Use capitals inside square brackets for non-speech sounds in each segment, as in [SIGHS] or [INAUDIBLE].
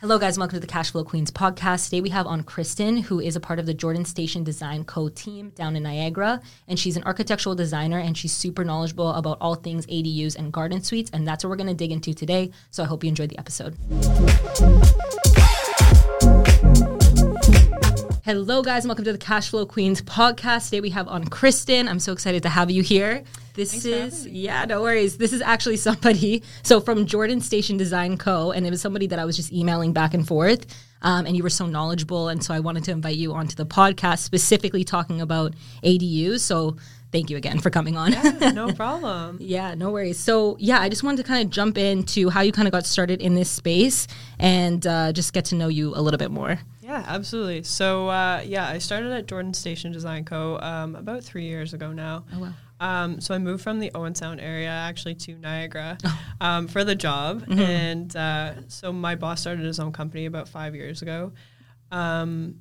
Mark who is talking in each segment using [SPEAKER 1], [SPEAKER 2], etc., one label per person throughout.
[SPEAKER 1] Hello, guys. Welcome to the Cash Flow Queens podcast. Today we have on Kristen, who is a part of the Jordan Station Design Co team down in Niagara. And she's an architectural designer and she's super knowledgeable about all things ADUs and garden suites. And that's what we're going to dig into today. So I hope you enjoyed the episode. Hello, guys, welcome to the Cash Flow Queens podcast. Today we have on Kristen. I'm so excited to have you here. This
[SPEAKER 2] Thanks
[SPEAKER 1] is, yeah, no worries. This is actually [LAUGHS] somebody, so from Jordan Station Design Co., and it was somebody that I was just emailing back and forth. Um, and you were so knowledgeable. And so I wanted to invite you onto the podcast, specifically talking about ADUs. So thank you again for coming on.
[SPEAKER 2] Yeah, [LAUGHS] no problem.
[SPEAKER 1] Yeah, no worries. So, yeah, I just wanted to kind of jump into how you kind of got started in this space and uh, just get to know you a little bit more.
[SPEAKER 2] Yeah, absolutely. So, uh, yeah, I started at Jordan Station Design Co. Um, about three years ago now.
[SPEAKER 1] Oh, wow.
[SPEAKER 2] Um, so I moved from the Owen Sound area actually to Niagara [LAUGHS]
[SPEAKER 1] Oh.
[SPEAKER 2] um, for the job,
[SPEAKER 1] Mm-hmm.
[SPEAKER 2] and uh, so my boss started his own company about five years ago. Um,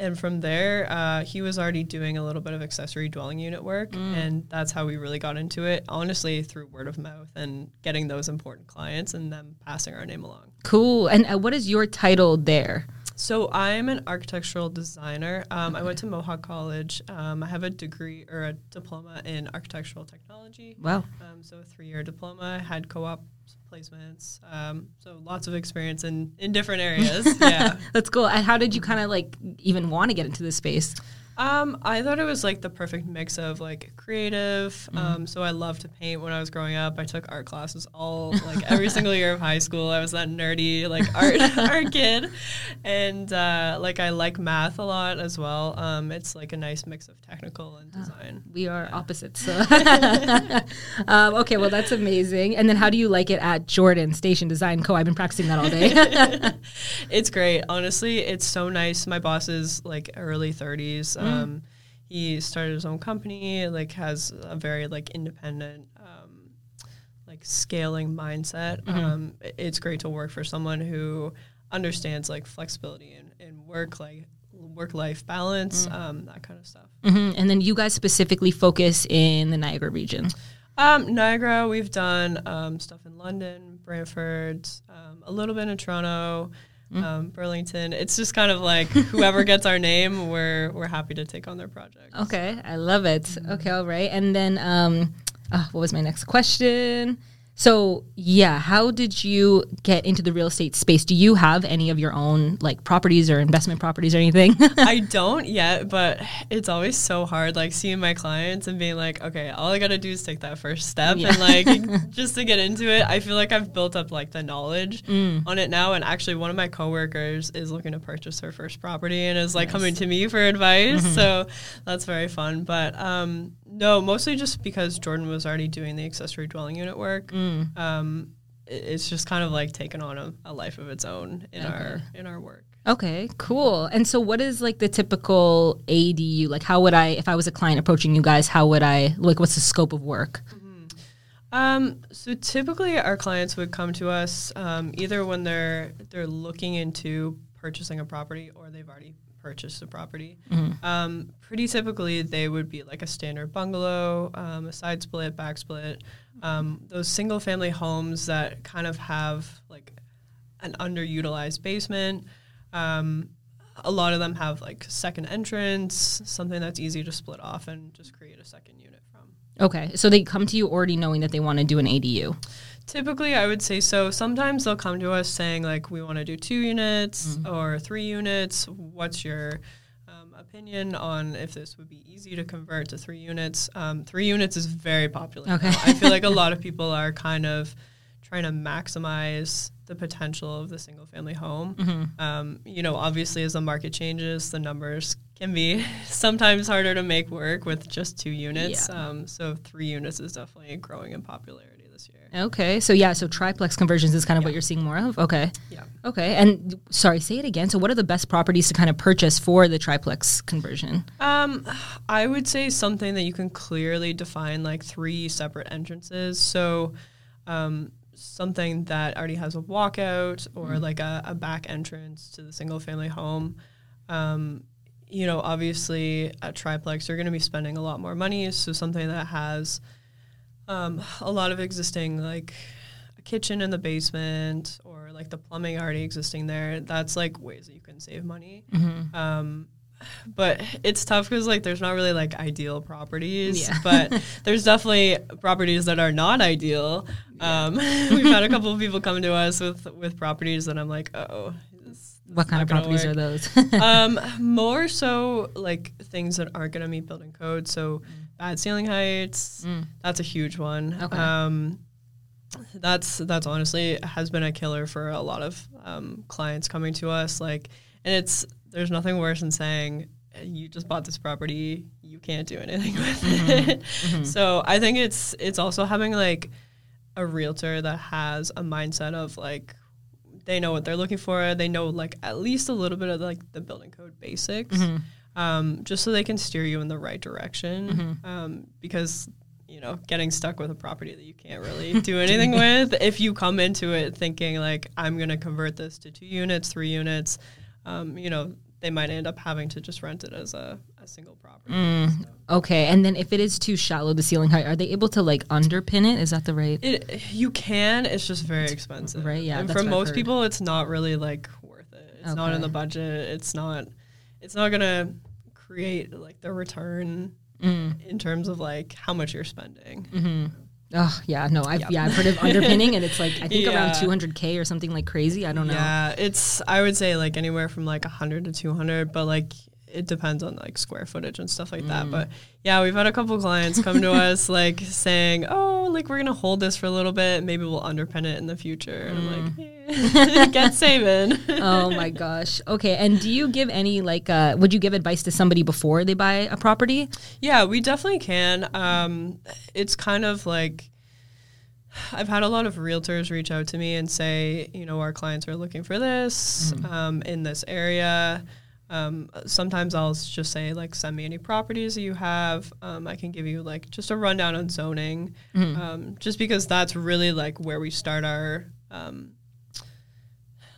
[SPEAKER 2] and from there, uh, he was already doing a little bit of accessory dwelling unit work,
[SPEAKER 1] Mm.
[SPEAKER 2] and that's how we really got into it. Honestly, through word of mouth and getting those important clients, and them passing our name along.
[SPEAKER 1] Cool. And uh, what is your title there?
[SPEAKER 2] So I'm an architectural designer. Um, I went to Mohawk College. Um, I have a degree or a diploma in architectural technology.
[SPEAKER 1] Wow.
[SPEAKER 2] Um, so a three-year diploma. I had co-op placements. Um, so lots of experience in in different areas. [LAUGHS] yeah.
[SPEAKER 1] That's cool. And how did you kind of like even want to get into this space?
[SPEAKER 2] Um, I thought it was like the perfect mix of like creative. Um, so I loved to paint when I was growing up. I took art classes all like every [LAUGHS] single year of high school. I was that nerdy like art [LAUGHS] art kid, and uh, like I like math a lot as well. Um, it's like a nice mix of technical and design.
[SPEAKER 1] We are opposites. So. [LAUGHS] um, okay, well, that's amazing. And then how do you like it at Jordan Station Design Co? I've been practicing that all day.
[SPEAKER 2] It's great. Honestly, it's so nice. My boss is like early 30s. Um, he started his own company, like has a very like independent um, like scaling mindset. Um, it's great to work for someone who understands like flexibility and, and work like work life balance, um, that kind of stuff.
[SPEAKER 1] hmm And then you guys specifically focus in the Niagara region.
[SPEAKER 2] Um, Niagara, we've done um, stuff in London, Brantford, um, a little bit in Toronto, um, Burlington. It's just kind of like whoever gets our name, we're we're happy to take on their project.
[SPEAKER 1] Okay, I love it. Okay, all right. And then um, uh, what was my next question? So yeah, how did you get into the real estate space? Do you have any of your own like properties or investment properties or anything? [LAUGHS]
[SPEAKER 2] I don't yet, but it's always so hard, like seeing my clients and being like, okay, all I gotta do is take that first step,
[SPEAKER 1] Yeah.
[SPEAKER 2] and like [LAUGHS] just to get into it, I feel like I've built up like the knowledge
[SPEAKER 1] Mm.
[SPEAKER 2] on it now. And actually, one of my coworkers is looking to purchase her first property and is like coming to me for advice,
[SPEAKER 1] Mm-hmm.
[SPEAKER 2] so that's very fun. But um, no, mostly just because Jordan was already doing the accessory dwelling unit work.
[SPEAKER 1] Mm.
[SPEAKER 2] Um, it- it's just kind of like taken on a, a life of its own in our in our work.
[SPEAKER 1] Okay, cool. And so, what is like the typical ADU? Like, how would I, if I was a client approaching you guys, how would I, like, what's the scope of work?
[SPEAKER 2] Um, so typically, our clients would come to us um, either when they're they're looking into purchasing a property or they've already purchased the property. Um, pretty typically, they would be like a standard bungalow, um, a side split, back split, um, those single family homes that kind of have like an underutilized basement. Um, a lot of them have like second entrance, something that's easy to split off and just create a second unit from.
[SPEAKER 1] Okay, so they come to you already knowing that they want to do an ADU.
[SPEAKER 2] Typically, I would say so. Sometimes they'll come to us saying, like, we want to do two units or three units. What's your um, opinion on if this would be easy to convert to three units? Um, three units is very popular.
[SPEAKER 1] Okay.
[SPEAKER 2] I feel like a lot of [LAUGHS] people are kind of trying to maximize the potential of the single family home. Um, you know, obviously, as the market changes, the numbers can be [LAUGHS] sometimes harder to make work with just two units.
[SPEAKER 1] Yeah.
[SPEAKER 2] Um, so, three units is definitely growing in popularity.
[SPEAKER 1] Okay, so yeah, so triplex conversions is kind of what you're seeing more of. Okay,
[SPEAKER 2] Yeah.
[SPEAKER 1] okay, and sorry, say it again. So, what are the best properties to kind of purchase for the triplex conversion?
[SPEAKER 2] Um, I would say something that you can clearly define like three separate entrances. So, um, something that already has a walkout or like a, a back entrance to the single family home. Um, you know, obviously at triplex, you're going to be spending a lot more money. So something that has um, a lot of existing like a kitchen in the basement or like the plumbing already existing there. That's like ways that you can save money.
[SPEAKER 1] Mm-hmm.
[SPEAKER 2] Um, but it's tough because like there's not really like ideal properties,
[SPEAKER 1] Yeah.
[SPEAKER 2] but [LAUGHS] there's definitely properties that are not ideal. Um, [LAUGHS] we've had a couple of people come to us with with properties that I'm like, oh,
[SPEAKER 1] What kind of properties
[SPEAKER 2] work.
[SPEAKER 1] are those? [LAUGHS]
[SPEAKER 2] um, more so like things that aren't going to meet building code. So bad ceiling heights.
[SPEAKER 1] Mm.
[SPEAKER 2] That's a huge one.
[SPEAKER 1] Okay.
[SPEAKER 2] Um, that's that's honestly has been a killer for a lot of um, clients coming to us. Like, and it's there's nothing worse than saying you just bought this property, you can't do anything [LAUGHS] with it. So I think it's it's also having like a realtor that has a mindset of like they know what they're looking for. They know like at least a little bit of like the building code basics, um, just so they can steer you in the right direction. Um, because you know, getting stuck with a property that you can't really [LAUGHS] do anything with, if you come into it thinking like I'm going to convert this to two units, three units, um, you know, they might end up having to just rent it as a, a single property.
[SPEAKER 1] Mm.
[SPEAKER 2] So.
[SPEAKER 1] okay, and then if it is too shallow, the ceiling height, are they able to like underpin it? Is that the right?
[SPEAKER 2] It you can. It's just very expensive,
[SPEAKER 1] Right, yeah,
[SPEAKER 2] And
[SPEAKER 1] that's
[SPEAKER 2] for most people, it's not really like worth it. It's not in the budget. It's not. It's not gonna create like the return
[SPEAKER 1] Mm.
[SPEAKER 2] in terms of like how much you're spending.
[SPEAKER 1] Mm-hmm. Oh yeah, no, I've
[SPEAKER 2] Yep.
[SPEAKER 1] yeah I've heard of underpinning, and it's like I think around 200k or something like crazy. I don't know.
[SPEAKER 2] Yeah, it's I would say like anywhere from like 100 to 200, but like it depends on like square footage and stuff like
[SPEAKER 1] Mm.
[SPEAKER 2] that. But yeah, we've had a couple clients come to us like [LAUGHS] saying, "Oh, like we're gonna hold this for a little bit. Maybe we'll underpin it in the future." And I'm like, eh, [LAUGHS] "Get saving." [LAUGHS]
[SPEAKER 1] oh my gosh. Okay, and do you give any like uh, would you give advice to somebody before they buy a property?
[SPEAKER 2] Yeah, we definitely can. Um, it's kind of like I've had a lot of realtors reach out to me and say, you know, our clients are looking for this um, in this area. Um, sometimes I'll just say, like, send me any properties that you have. Um, I can give you like just a rundown on zoning, um, just because that's really like where we start our um,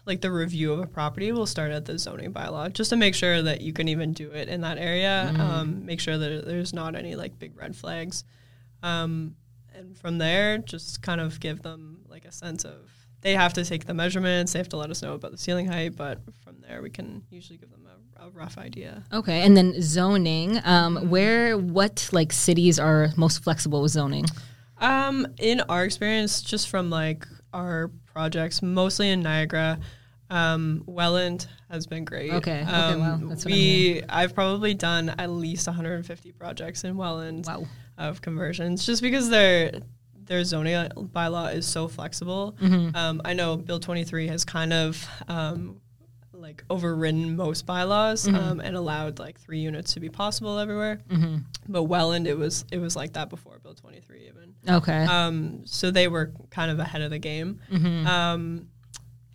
[SPEAKER 2] like the review of a property We'll start at the zoning bylaw just to make sure that you can even do it in that area. Um, make sure that there's not any like big red flags. Um, and from there, just kind of give them like a sense of they have to take the measurements, they have to let us know about the ceiling height, but from there we can usually give them a, rough idea.
[SPEAKER 1] Okay, and then zoning. Um, where what like cities are most flexible with zoning?
[SPEAKER 2] Um, in our experience, just from like our projects, mostly in Niagara, um, Welland has been great.
[SPEAKER 1] Okay, okay,
[SPEAKER 2] um,
[SPEAKER 1] wow, that's what
[SPEAKER 2] we I've probably done at least 150 projects in Welland
[SPEAKER 1] Wow.
[SPEAKER 2] of conversions, just because their their zoning bylaw is so flexible.
[SPEAKER 1] Mm-hmm.
[SPEAKER 2] Um, I know Bill 23 has kind of um, like overridden most bylaws
[SPEAKER 1] Mm-hmm.
[SPEAKER 2] um, and allowed like three units to be possible everywhere.
[SPEAKER 1] Mm-hmm.
[SPEAKER 2] But Welland, it was it was like that before Bill 23 even.
[SPEAKER 1] Okay.
[SPEAKER 2] Um, so they were kind of ahead of the game.
[SPEAKER 1] Mm-hmm.
[SPEAKER 2] Um,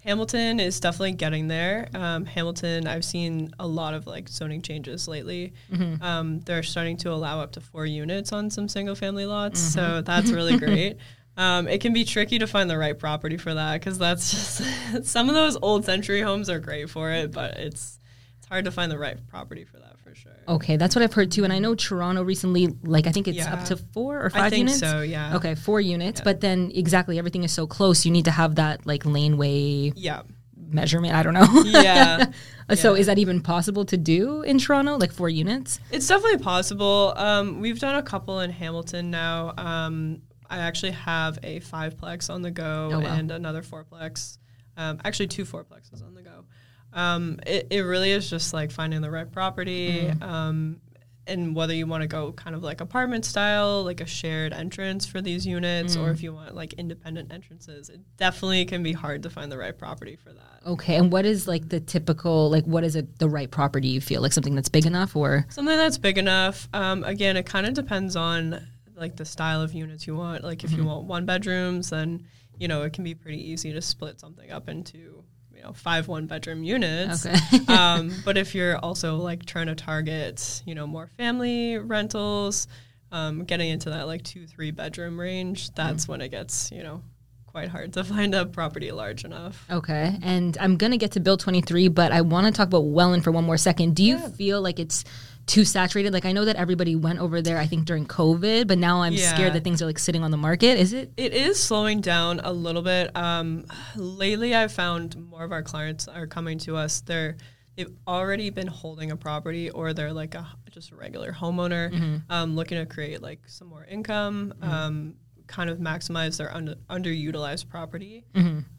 [SPEAKER 2] Hamilton is definitely getting there. Um, Hamilton, I've seen a lot of like zoning changes lately.
[SPEAKER 1] Mm-hmm.
[SPEAKER 2] Um, they're starting to allow up to four units on some single family lots,
[SPEAKER 1] Mm-hmm.
[SPEAKER 2] so that's really [LAUGHS] great. Um, it can be tricky to find the right property for that because that's just [LAUGHS] some of those old century homes are great for it, but it's it's hard to find the right property for that for sure.
[SPEAKER 1] Okay, that's what I've heard too. And I know Toronto recently, like I think it's
[SPEAKER 2] Yeah.
[SPEAKER 1] up to four or five I
[SPEAKER 2] think
[SPEAKER 1] units.
[SPEAKER 2] so, yeah.
[SPEAKER 1] Okay, four units,
[SPEAKER 2] Yeah.
[SPEAKER 1] but then exactly everything is so close. You need to have that like laneway
[SPEAKER 2] Yeah,
[SPEAKER 1] measurement. I don't know. [LAUGHS]
[SPEAKER 2] yeah. [LAUGHS]
[SPEAKER 1] so
[SPEAKER 2] Yeah.
[SPEAKER 1] is that even possible to do in Toronto, like four units?
[SPEAKER 2] It's definitely possible. Um, we've done a couple in Hamilton now. Um, I actually have a fiveplex on the go
[SPEAKER 1] Oh, wow.
[SPEAKER 2] and another fourplex. Um, actually, two fourplexes on the go. Um, it, it really is just like finding the right property
[SPEAKER 1] Mm-hmm.
[SPEAKER 2] um, and whether you want to go kind of like apartment style, like a shared entrance for these units,
[SPEAKER 1] Mm.
[SPEAKER 2] or if you want like independent entrances. It definitely can be hard to find the right property for that.
[SPEAKER 1] Okay, and what is like the typical like what is it the right property you feel like something that's big enough or
[SPEAKER 2] Something that's big enough. Um, again, it kind of depends on like the style of units you want. Like if you want one bedrooms, then you know it can be pretty easy to split something up into you know five one bedroom units.
[SPEAKER 1] Okay. [LAUGHS]
[SPEAKER 2] um, but if you're also like trying to target you know more family rentals, um, getting into that like two three bedroom range, that's when it gets you know quite hard to [LAUGHS] find a property large enough.
[SPEAKER 1] Okay, and I'm gonna get to Bill 23, but I want to talk about Welland for one more second. Do you
[SPEAKER 2] Yeah.
[SPEAKER 1] feel like it's too saturated? Like I know that everybody went over there. I think during COVID, but now I'm
[SPEAKER 2] Yeah.
[SPEAKER 1] scared that things are like sitting on the market. Is it?
[SPEAKER 2] It is slowing down a little bit. Um, lately, I've found more of our clients are coming to us. They're they've already been holding a property, or they're like a just a regular homeowner, um, looking to create like some more income, um, kind of maximize their under, underutilized property.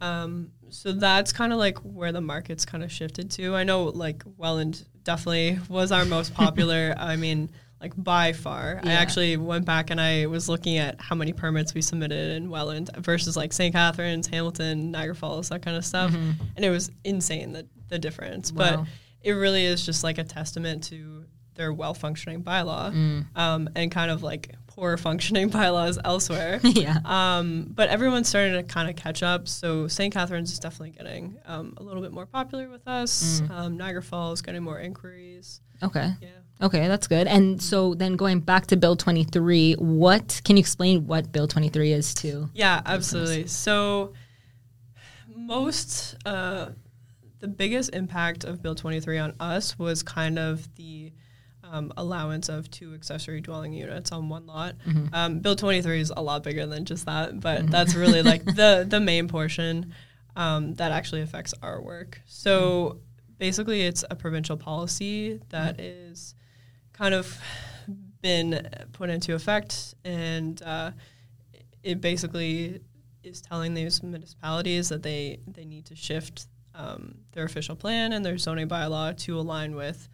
[SPEAKER 2] Um, so that's kind of like where the market's kind of shifted to. I know like Welland definitely was our most popular. [LAUGHS] I mean, like by far. I actually went back and I was looking at how many permits we submitted in Welland versus like St. Catharines, Hamilton, Niagara Falls, that kind of stuff. And it was insane the the difference.
[SPEAKER 1] Wow.
[SPEAKER 2] But it really is just like a testament to their well functioning bylaw um, and kind of like poor functioning [LAUGHS] bylaws elsewhere. [LAUGHS]
[SPEAKER 1] yeah.
[SPEAKER 2] Um, but everyone's starting to kind of catch up. So St. Catharines is definitely getting um, a little bit more popular with us. Um, Niagara Falls getting more inquiries.
[SPEAKER 1] Okay.
[SPEAKER 2] Yeah.
[SPEAKER 1] Okay, that's good. And so then going back to Bill 23, what can you explain what Bill 23 is too?
[SPEAKER 2] Yeah, absolutely. So most uh, the biggest impact of Bill 23 on us was kind of the um, allowance of two accessory dwelling units on one lot. Um, Bill 23 is a lot bigger than just that, but that's really like [LAUGHS] the the main portion um, that actually affects our work. So basically, it's a provincial policy that is kind of been put into effect, and uh, it basically is telling these municipalities that they they need to shift um, their official plan and their zoning bylaw to align with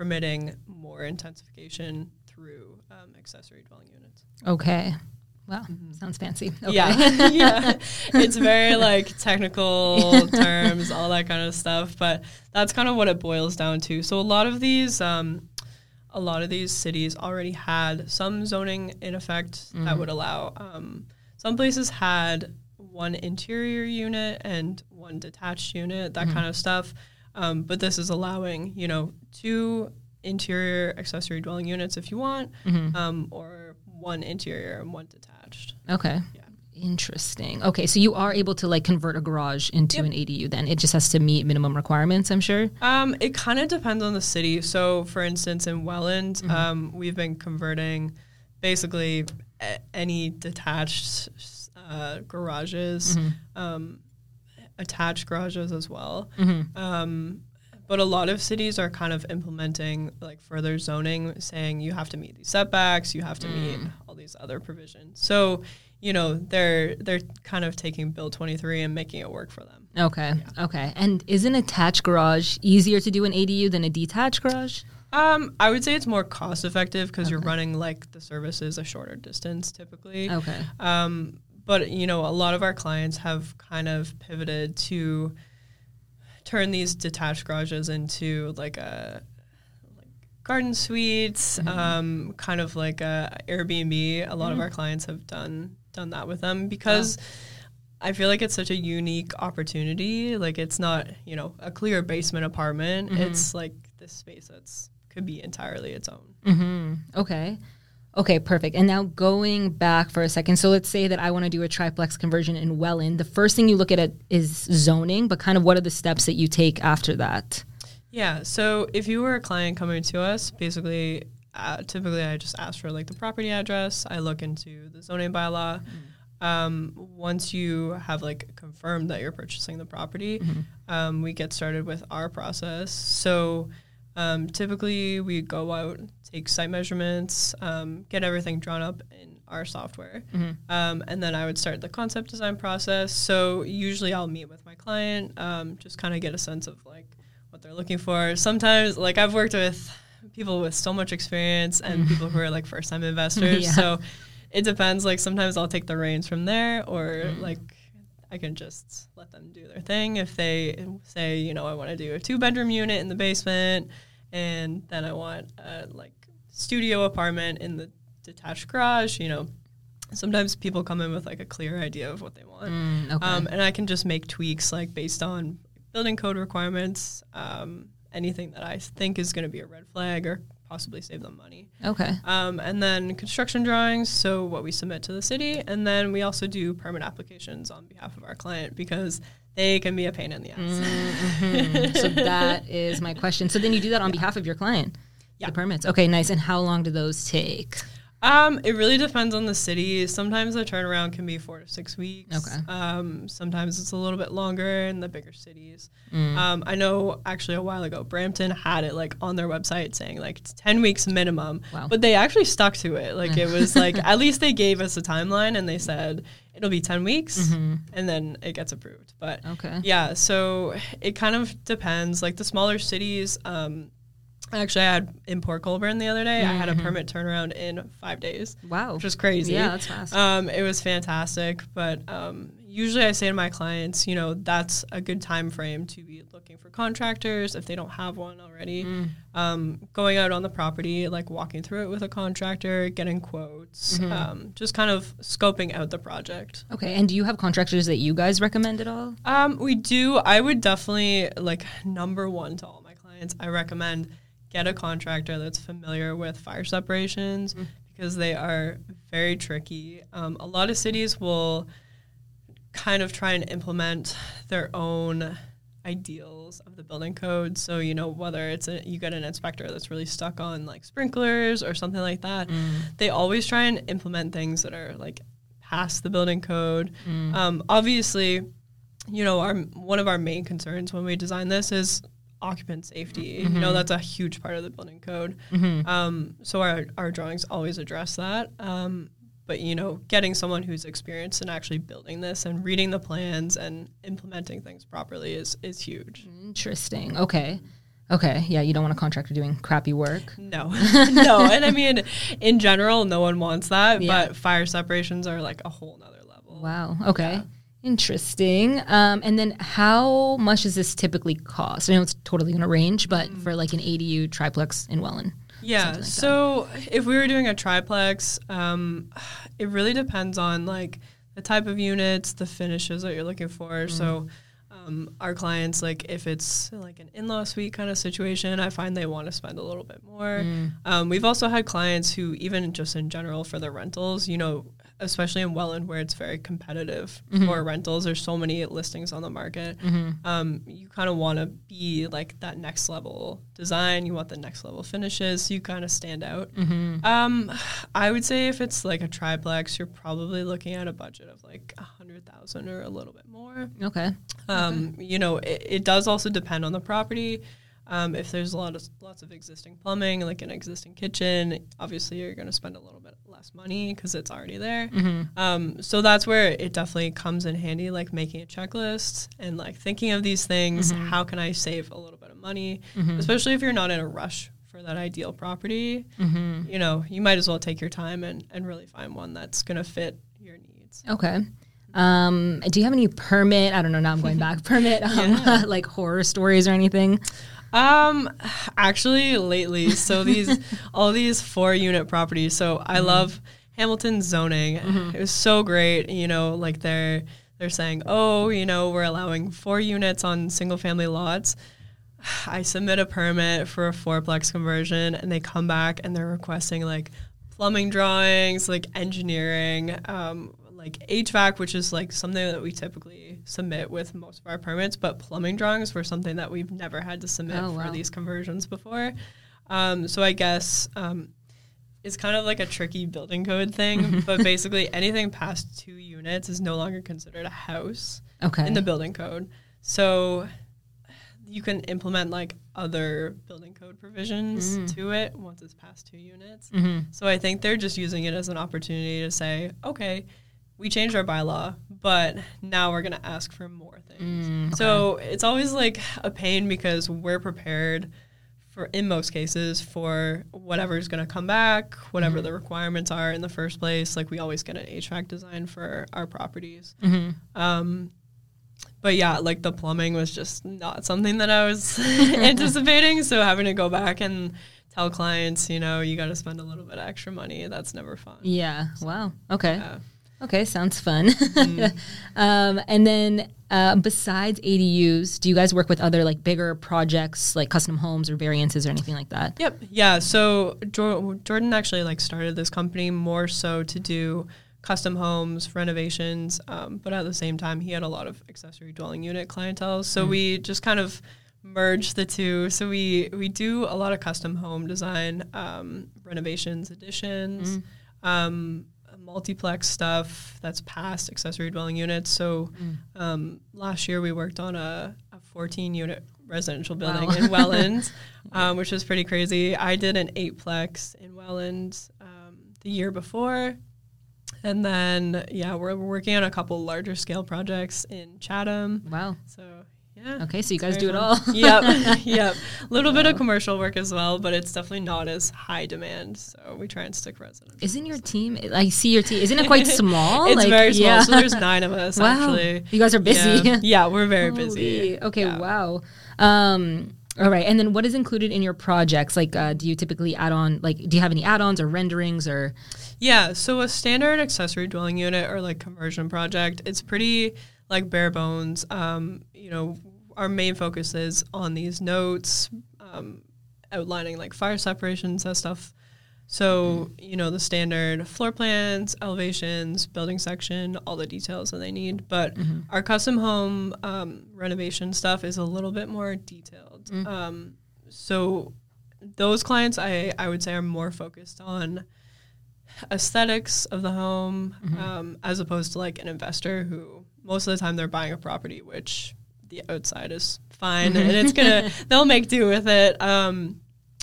[SPEAKER 2] permitting more intensification through um, accessory dwelling units.
[SPEAKER 1] Okay. Wow, sounds fancy. Okay.
[SPEAKER 2] Yeah, [LAUGHS] [LAUGHS] yeah. It's very like technical [LAUGHS] terms, all that kind of stuff. But that's kind of what it boils down to. So a lot of these, um, a lot of these cities already had some zoning in effect that would allow. Um, some places had one interior unit and one detached unit, that kind of stuff. Um, but this is allowing, you know, two interior accessory dwelling units if you want, um, or one interior and one detached.
[SPEAKER 1] Okay.
[SPEAKER 2] Yeah.
[SPEAKER 1] Interesting. Okay, so you are able to like convert a garage into an ADU then. It just has to meet minimum requirements, I'm sure.
[SPEAKER 2] Um, it kind of depends on the city. So, for instance, in Welland,
[SPEAKER 1] Mm-hmm.
[SPEAKER 2] um, we've been converting basically a- any detached uh, garages,
[SPEAKER 1] Mm-hmm.
[SPEAKER 2] um, attached garages as well.
[SPEAKER 1] Mm-hmm.
[SPEAKER 2] Um, but a lot of cities are kind of implementing like further zoning, saying you have to meet these setbacks, you have to meet
[SPEAKER 1] Mm.
[SPEAKER 2] all these other provisions. So, you know, they're they're kind of taking Bill 23 and making it work for them.
[SPEAKER 1] Okay. Okay. And is an attached garage easier to do an ADU than a detached garage?
[SPEAKER 2] Um, I would say it's more cost effective because you're running like the services a shorter distance typically.
[SPEAKER 1] Okay.
[SPEAKER 2] Um, but you know, a lot of our clients have kind of pivoted to turn these detached garages into like a like garden suites, um, kind of like a Airbnb. A lot of our clients have done done that with them because. I feel like it's such a unique opportunity. Like it's not, you know, a clear basement apartment. It's like this space that's could be entirely its own.
[SPEAKER 1] Mm-hmm. Okay. Okay, perfect. And now going back for a second. So let's say that I want to do a triplex conversion in Welland. The first thing you look at it is zoning, but kind of what are the steps that you take after that?
[SPEAKER 2] Yeah. So if you were a client coming to us, basically, uh, typically I just ask for like the property address. I look into the zoning bylaw. Um, once you have like confirmed that you're purchasing the property, um, we get started with our process. So um, typically we go out, take site measurements, um, get everything drawn up in our software, um, and then I would start the concept design process. So usually I'll meet with my client, um, just kind of get a sense of like what they're looking for. Sometimes, like I've worked with people with so much experience and people who are like first time investors. [LAUGHS]
[SPEAKER 1] Yeah.
[SPEAKER 2] So it depends. Like sometimes I'll take the reins from there, or like I can just let them do their thing. If they say, you know, I want to do a two bedroom unit in the basement, and then I want a like studio apartment in the detached garage, you know. Sometimes people come in with like a clear idea of what they want.
[SPEAKER 1] Mm, okay.
[SPEAKER 2] Um, and I can just make tweaks like based on building code requirements, um, anything that I think is going to be a red flag or possibly save them money.
[SPEAKER 1] okay.
[SPEAKER 2] Um, and then construction drawings, so what we submit to the city. And then we also do permit applications on behalf of our client because they can be a pain in the ass.
[SPEAKER 1] Mhm. so [LAUGHS] that is my question. So then you do that on behalf of your client.
[SPEAKER 2] Yeah.
[SPEAKER 1] The permits. Okay, nice. And how long do those take?
[SPEAKER 2] Um, it really depends on the city. Sometimes the turnaround can be four to six weeks.
[SPEAKER 1] Okay.
[SPEAKER 2] Um, sometimes it's a little bit longer in the bigger cities. Um, I know actually a while ago, Brampton had it like on their website saying like it's ten weeks minimum,
[SPEAKER 1] Wow.
[SPEAKER 2] but they actually stuck to it. Like it was like [LAUGHS] at least they gave us a timeline and they said it'll be ten weeks, and then it gets approved. But
[SPEAKER 1] Okay.
[SPEAKER 2] yeah, so it kind of depends. Like the smaller cities, um, actually, I had in Port Colborne the other day. I had a permit turnaround in five days,
[SPEAKER 1] Wow.
[SPEAKER 2] which was crazy.
[SPEAKER 1] Yeah, that's fast.
[SPEAKER 2] Um, it was fantastic, but um, usually I say to my clients, you know, that's a good time frame to be looking for contractors if they don't have one already.
[SPEAKER 1] Mm.
[SPEAKER 2] Um, going out on the property, like walking through it with a contractor, getting quotes,
[SPEAKER 1] Mm-hmm.
[SPEAKER 2] um, just kind of scoping out the project.
[SPEAKER 1] Okay. And do you have contractors that you guys recommend at all?
[SPEAKER 2] Um, we do. I would definitely like number one to all my clients. I recommend get a contractor that's familiar with fire separations because they are very tricky. Um, a lot of cities will kind of try and implement their own ideals of the building code. So you know whether it's a, you get an inspector that's really stuck on like sprinklers or something like that, they always try and implement things that are like past the building code. Um, obviously, you know, our one of our main concerns when we design this is occupant safety. You know, that's a huge part of the building code. Um, so our our drawings always address that. Um, but you know, getting someone who's experienced in actually building this and reading the plans and implementing things properly is is huge.
[SPEAKER 1] Interesting. Okay. Okay. Yeah, you don't want a contractor doing crappy work.
[SPEAKER 2] No, [LAUGHS] no, and I mean, in general, no one wants that.
[SPEAKER 1] Yeah.
[SPEAKER 2] But fire separations are like a whole nother level.
[SPEAKER 1] Wow. Okay. Interesting. Um, and then how much does this typically cost? I know it's totally going to range, but for like an ADU triplex in Welland.
[SPEAKER 2] Yeah.
[SPEAKER 1] like that.
[SPEAKER 2] so if we were doing a triplex, um, it really depends on like the type of units, the finishes that you're looking for. So um, our clients, like if it's like an in-law suite kind of situation, I find they want to spend a little bit more. Um, we've also had clients who, even just in general for their rentals, you know, especially in Welland where it's very competitive for rentals, there's so many listings on the market. Um, you kind of want to be like that next level design. You want the next level finishes. So you kind of stand out. Um, I would say if it's like a triplex, you're probably looking at a budget of like a hundred thousand or a little bit more.
[SPEAKER 1] Okay.
[SPEAKER 2] Um, you know, it, it does also depend on the property. Um, if there's a lot of lots of existing plumbing, like an existing kitchen, obviously you're going to spend a little bit less money because it's already there. Um, so that's where it definitely comes in handy, like making a checklist and like thinking of these things. How can I save a little bit of money, especially if you're not in a rush for that ideal property? You know, you might as well take your time and, and really find one that's going to fit your needs.
[SPEAKER 1] Okay. Um, do you have any permit? I don't know. Now I'm going [LAUGHS] back. Permit, um, [LAUGHS] like horror stories or anything?
[SPEAKER 2] Um, actually, lately, so these [LAUGHS] all these four unit properties. So I love Hamilton zoning. It was so great. You know, like they're they're saying, oh, you know, we're allowing four units on single family lots. [SIGHS] I submit a permit for a fourplex conversion, and they come back and they're requesting like plumbing drawings, like engineering, um, like HVAC, which is like something that we typically submit with most of our permits, but plumbing drawings were something that we've never had to submit
[SPEAKER 1] Oh,
[SPEAKER 2] for
[SPEAKER 1] wow.
[SPEAKER 2] these conversions before. Um, so I guess um, it's kind of like a tricky building code thing, [LAUGHS] but basically anything past two units is no longer considered a house
[SPEAKER 1] Okay.
[SPEAKER 2] in the building code. So you can implement like other building code provisions
[SPEAKER 1] Mm.
[SPEAKER 2] to it once it's past two units.
[SPEAKER 1] Mm-hmm.
[SPEAKER 2] So I think they're just using it as an opportunity to say, okay, we changed our bylaw, but now we're going to ask for more things.
[SPEAKER 1] Mm,
[SPEAKER 2] So it's always like a pain because we're prepared for, in most cases, for whatever's going to come back, whatever
[SPEAKER 1] Mm-hmm.
[SPEAKER 2] the requirements are in the first place. Like we always get an HVAC design for our properties.
[SPEAKER 1] Mhm.
[SPEAKER 2] Um, but yeah, like the plumbing was just not something that I was [LAUGHS] [LAUGHS] anticipating. So having to go back and tell clients, you know, you got to spend a little bit of extra money. That's never fun.
[SPEAKER 1] Yeah. Wow. Okay.
[SPEAKER 2] Yeah.
[SPEAKER 1] Okay. Sounds fun. [LAUGHS] um, and then uh, besides ADUs, do you guys work with other like bigger projects, like custom homes or variances or anything like that?
[SPEAKER 2] Yep. Yeah. So Jor- Jordan actually like started this company more so to do custom homes, renovations, um, but at the same time he had a lot of accessory dwelling unit clientele. So we just kind of merge the two. So we we do a lot of custom home design, um, renovations, additions,
[SPEAKER 1] Mm.
[SPEAKER 2] Multiplex stuff that's past accessory dwelling units. So
[SPEAKER 1] Mm.
[SPEAKER 2] um, last year we worked on a, a 14 unit residential building
[SPEAKER 1] Wow.
[SPEAKER 2] in Welland, [LAUGHS] um, which was pretty crazy. I did an eightplex in Welland um, the year before. And then, yeah, we're, we're working on a couple larger scale projects in Chatham.
[SPEAKER 1] Wow.
[SPEAKER 2] So, yeah.
[SPEAKER 1] Okay, so you guys do it all. [LAUGHS]
[SPEAKER 2] yep, [LAUGHS] yep. A little bit of commercial work as well, but it's definitely not as high demand. So we try and stick residential.
[SPEAKER 1] Isn't your team? I see your team. Isn't it quite [LAUGHS] small?
[SPEAKER 2] It's
[SPEAKER 1] Like,
[SPEAKER 2] very small.
[SPEAKER 1] yeah.
[SPEAKER 2] So there's nine of us
[SPEAKER 1] wow.
[SPEAKER 2] actually.
[SPEAKER 1] You guys are busy.
[SPEAKER 2] Yeah, Yeah, we're very busy.
[SPEAKER 1] Okay.
[SPEAKER 2] Yeah.
[SPEAKER 1] Wow. Um, all right. And then what is included in your projects? Like, uh, do you typically add on? Like, do you have any add-ons or renderings or?
[SPEAKER 2] Yeah, so a standard accessory dwelling unit or like conversion project, it's pretty like bare bones. Um, you know, our main focus is on these notes, um, outlining like fire separations and stuff. So, you know, the standard floor plans, elevations, building section, all the details that they need. But our custom home um, renovation stuff is a little bit more detailed. Um, so, those clients I, I would say are more focused on aesthetics of the home um, as opposed to like an investor who most of the time they're buying a property which the outside is fine and it's gonna [LAUGHS] they'll make do with it um,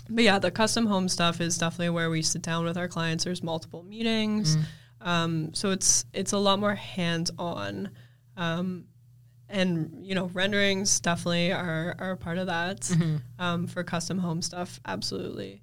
[SPEAKER 2] but yeah the custom home stuff is definitely where we sit down with our clients. There's multiple meetings um, so it's it's a lot more hands on um, and you know renderings definitely are, are a part of that um, for custom home stuff absolutely.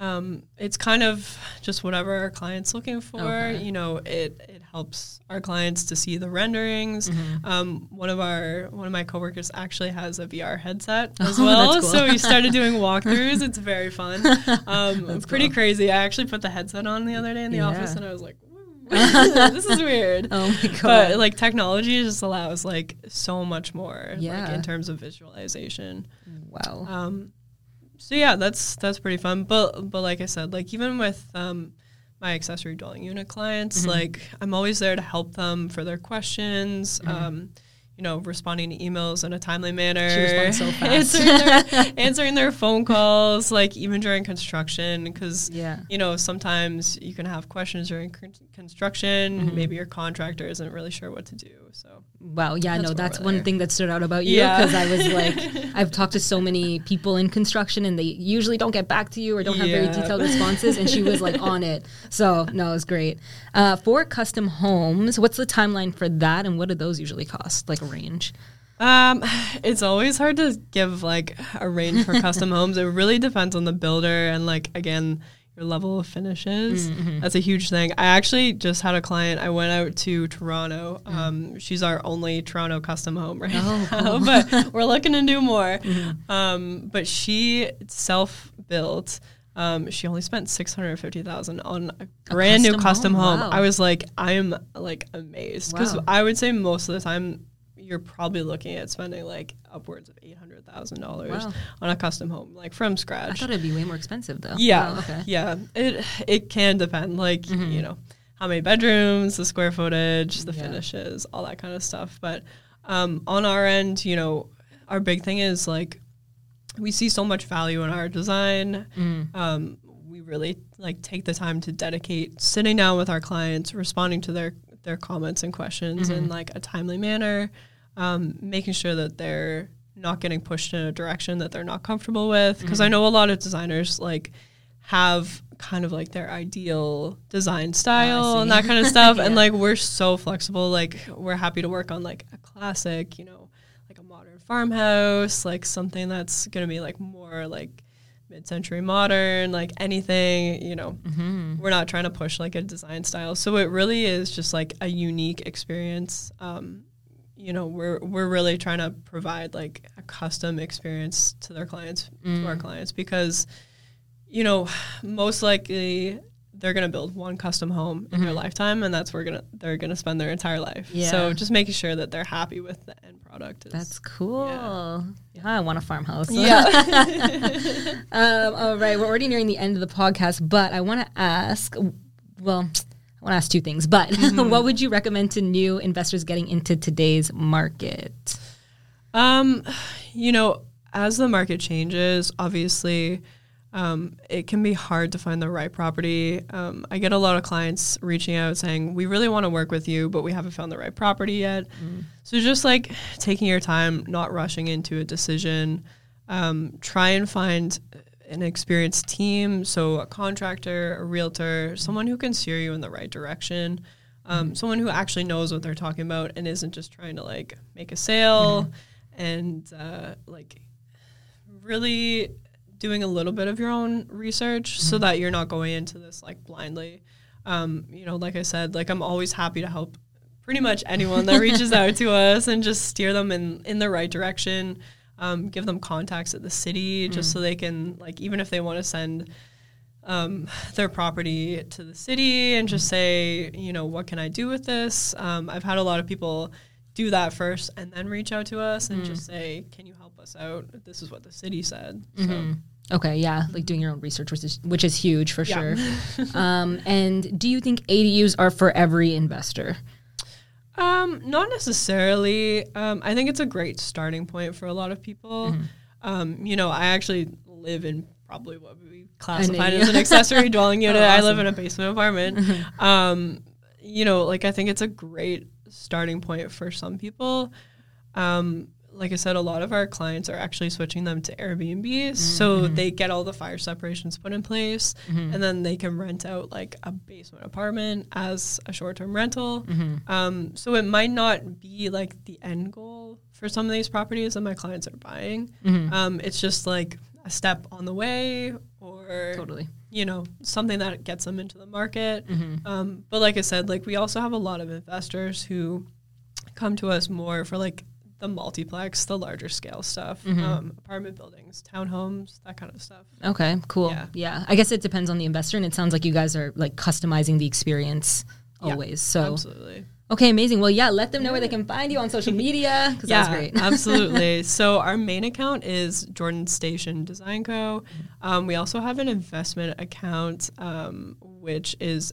[SPEAKER 2] Um, it's kind of just whatever our clients looking for
[SPEAKER 1] Okay.
[SPEAKER 2] you know it it helps our clients to see the renderings.
[SPEAKER 1] Mm-hmm.
[SPEAKER 2] um, one of our one of my coworkers actually has a vr headset as
[SPEAKER 1] Oh, [LAUGHS]
[SPEAKER 2] well.
[SPEAKER 1] cool.
[SPEAKER 2] so we started doing walkthroughs. It's very fun. [LAUGHS] Um, pretty crazy. I actually put the headset on the other day in the office and i was like [LAUGHS] this is weird.
[SPEAKER 1] Oh my god.
[SPEAKER 2] but like technology just allows like so much more like in terms of visualization.
[SPEAKER 1] Wow.
[SPEAKER 2] um so yeah that's that's pretty fun. But but like i said like even with um my accessory dwelling unit clients
[SPEAKER 1] Mm-hmm.
[SPEAKER 2] like i'm always there to help them for their questions
[SPEAKER 1] Mm-hmm.
[SPEAKER 2] um you know responding to emails in a timely manner
[SPEAKER 1] She responds so [LAUGHS] fast.
[SPEAKER 2] answering, their, answering their phone calls like even during construction because
[SPEAKER 1] yeah.
[SPEAKER 2] you know, sometimes you can have questions during construction.
[SPEAKER 1] Mm-hmm.
[SPEAKER 2] Maybe your contractor isn't really sure what to do. So,
[SPEAKER 1] Wow. Yeah.
[SPEAKER 2] That's
[SPEAKER 1] no, that's one
[SPEAKER 2] there.
[SPEAKER 1] thing that stood out about you
[SPEAKER 2] Yeah.
[SPEAKER 1] because I was like, [LAUGHS] I've talked to so many people in construction and they usually don't get back to you or don't have very detailed responses. And she was like [LAUGHS] on it. So no, it was great. Uh, for custom homes, what's the timeline for that, and what do those usually cost? Like a range.
[SPEAKER 2] um, it's always hard to give like a range for [LAUGHS] custom homes. It really depends on the builder and like again your level of finishes. That's a huge thing. I actually just had a client. I went out to Toronto. Um, she's our only Toronto custom home right
[SPEAKER 1] Oh,
[SPEAKER 2] now, [LAUGHS] but we're looking to do more. Um, but she self built. Um, she only spent six hundred fifty thousand on a brand new
[SPEAKER 1] custom
[SPEAKER 2] custom
[SPEAKER 1] home?
[SPEAKER 2] home.
[SPEAKER 1] Wow.
[SPEAKER 2] I was like, I'm like amazed because
[SPEAKER 1] Wow.
[SPEAKER 2] I would say most of the time you're probably looking at spending like upwards of eight hundred thousand dollars on a custom home, like from scratch.
[SPEAKER 1] I thought it'd be way more expensive though.
[SPEAKER 2] Yeah,
[SPEAKER 1] Wow, okay.
[SPEAKER 2] yeah. It it can depend, like you know, how many bedrooms, the square footage, the
[SPEAKER 1] Yeah.
[SPEAKER 2] finishes, all that kind of stuff. But um, on our end, you know, our big thing is like we see so much value in our design.
[SPEAKER 1] Mm.
[SPEAKER 2] Um, we really like take the time to dedicate sitting down with our clients, responding to their their comments and questions in like a timely manner, um, making sure that they're not getting pushed in a direction that they're not comfortable with. Because I know a lot of designers like have kind of like their ideal design style and that kind of stuff. [LAUGHS] And like we're so flexible. Like we're happy to work on like a classic, you know, like a modern farmhouse, like something that's gonna be like more like mid-century modern, like anything, you know. We're not trying to push like a design style. So it really is just like a unique experience. Um, you know, we're we're really trying to provide like a custom experience to their clients, to our clients because you know, most likely they're gonna build one custom home in their lifetime, and that's where gonna they're gonna spend their entire life.
[SPEAKER 1] Yeah.
[SPEAKER 2] So just making sure that they're happy with the end product. Is,
[SPEAKER 1] That's cool.
[SPEAKER 2] Yeah.
[SPEAKER 1] I want a farmhouse.
[SPEAKER 2] yeah. [LAUGHS] [LAUGHS]
[SPEAKER 1] Um, all right, we're already nearing the end of the podcast, but I want to ask. Well, I want to ask two things. But [LAUGHS] what would you recommend to new investors getting into today's market?
[SPEAKER 2] Um, you know, as the market changes, obviously, um, it can be hard to find the right property. Um, I get a lot of clients reaching out saying, We really want to work with you, but we haven't found the right property yet. Mm. So, just like taking your time, not rushing into a decision, um, try and find an experienced team. So, a contractor, a realtor, someone who can steer you in the right direction. Um, mm. Someone who actually knows what they're talking about and isn't just trying to like make a sale mm. and uh, like really doing a little bit of your own research mm-hmm. so that you're not going into this like blindly. Um, you know, like I said, like I'm always happy to help pretty much anyone that [LAUGHS] reaches out to us and just steer them in in the right direction. Um, give them contacts at the city mm. just so they can like even if they want to send um, their property to the city and just say, you know, what can I do with this? Um, I've had a lot of people do that first and then reach out to us and mm. just say, can you help us out? This is what the city said. Mm-hmm.
[SPEAKER 1] So. Okay, yeah, like doing your own research, which is which is huge for yeah. sure. [LAUGHS] um, and do you think ADUs are for every investor?
[SPEAKER 2] Um, not necessarily. Um, I think it's a great starting point for a lot of people. Mm-hmm. Um, you know, I actually live in probably what we classified as an accessory dwelling [LAUGHS] unit. Oh, awesome. I live in a basement apartment. Mm-hmm. [LAUGHS] Um, you know, like I think it's a great starting point for some people. Um, like I said, a lot of our clients are actually switching them to Airbnb. Mm-hmm. So they get all the fire separations put in place mm-hmm. and then they can rent out like a basement apartment as a short term rental. Mm-hmm. Um, so it might not be like the end goal for some of these properties that my clients are buying. Mm-hmm. Um, it's just like a step on the way or
[SPEAKER 1] totally
[SPEAKER 2] you know something that gets them into the market mm-hmm. um, but like i said like we also have a lot of investors who come to us more for like the multiplex, the larger scale stuff, mm-hmm. um, apartment buildings, townhomes, that kind of stuff.
[SPEAKER 1] Okay, cool. Yeah. yeah. I guess it depends on the investor, and it sounds like you guys are like customizing the experience always. Yeah, so
[SPEAKER 2] absolutely.
[SPEAKER 1] Okay, amazing. Well, yeah, let them know where they can find you on social media. yeah, that's great. [LAUGHS]
[SPEAKER 2] absolutely. So our main account is Jordan Station Design Co. Um, we also have an investment account, um, which is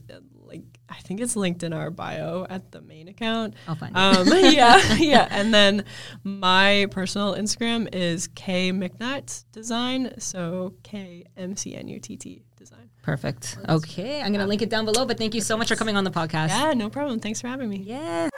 [SPEAKER 2] I think it's linked in our bio at the main account.
[SPEAKER 1] I'll find
[SPEAKER 2] um,
[SPEAKER 1] it. [LAUGHS]
[SPEAKER 2] yeah, yeah. And then my personal Instagram is K McNutt Design. So K M C N U T T Design.
[SPEAKER 1] Perfect. Okay, I'm gonna link it down below. But thank you so much for coming on the podcast.
[SPEAKER 2] Yeah, no problem. Thanks for having me.
[SPEAKER 1] Yeah.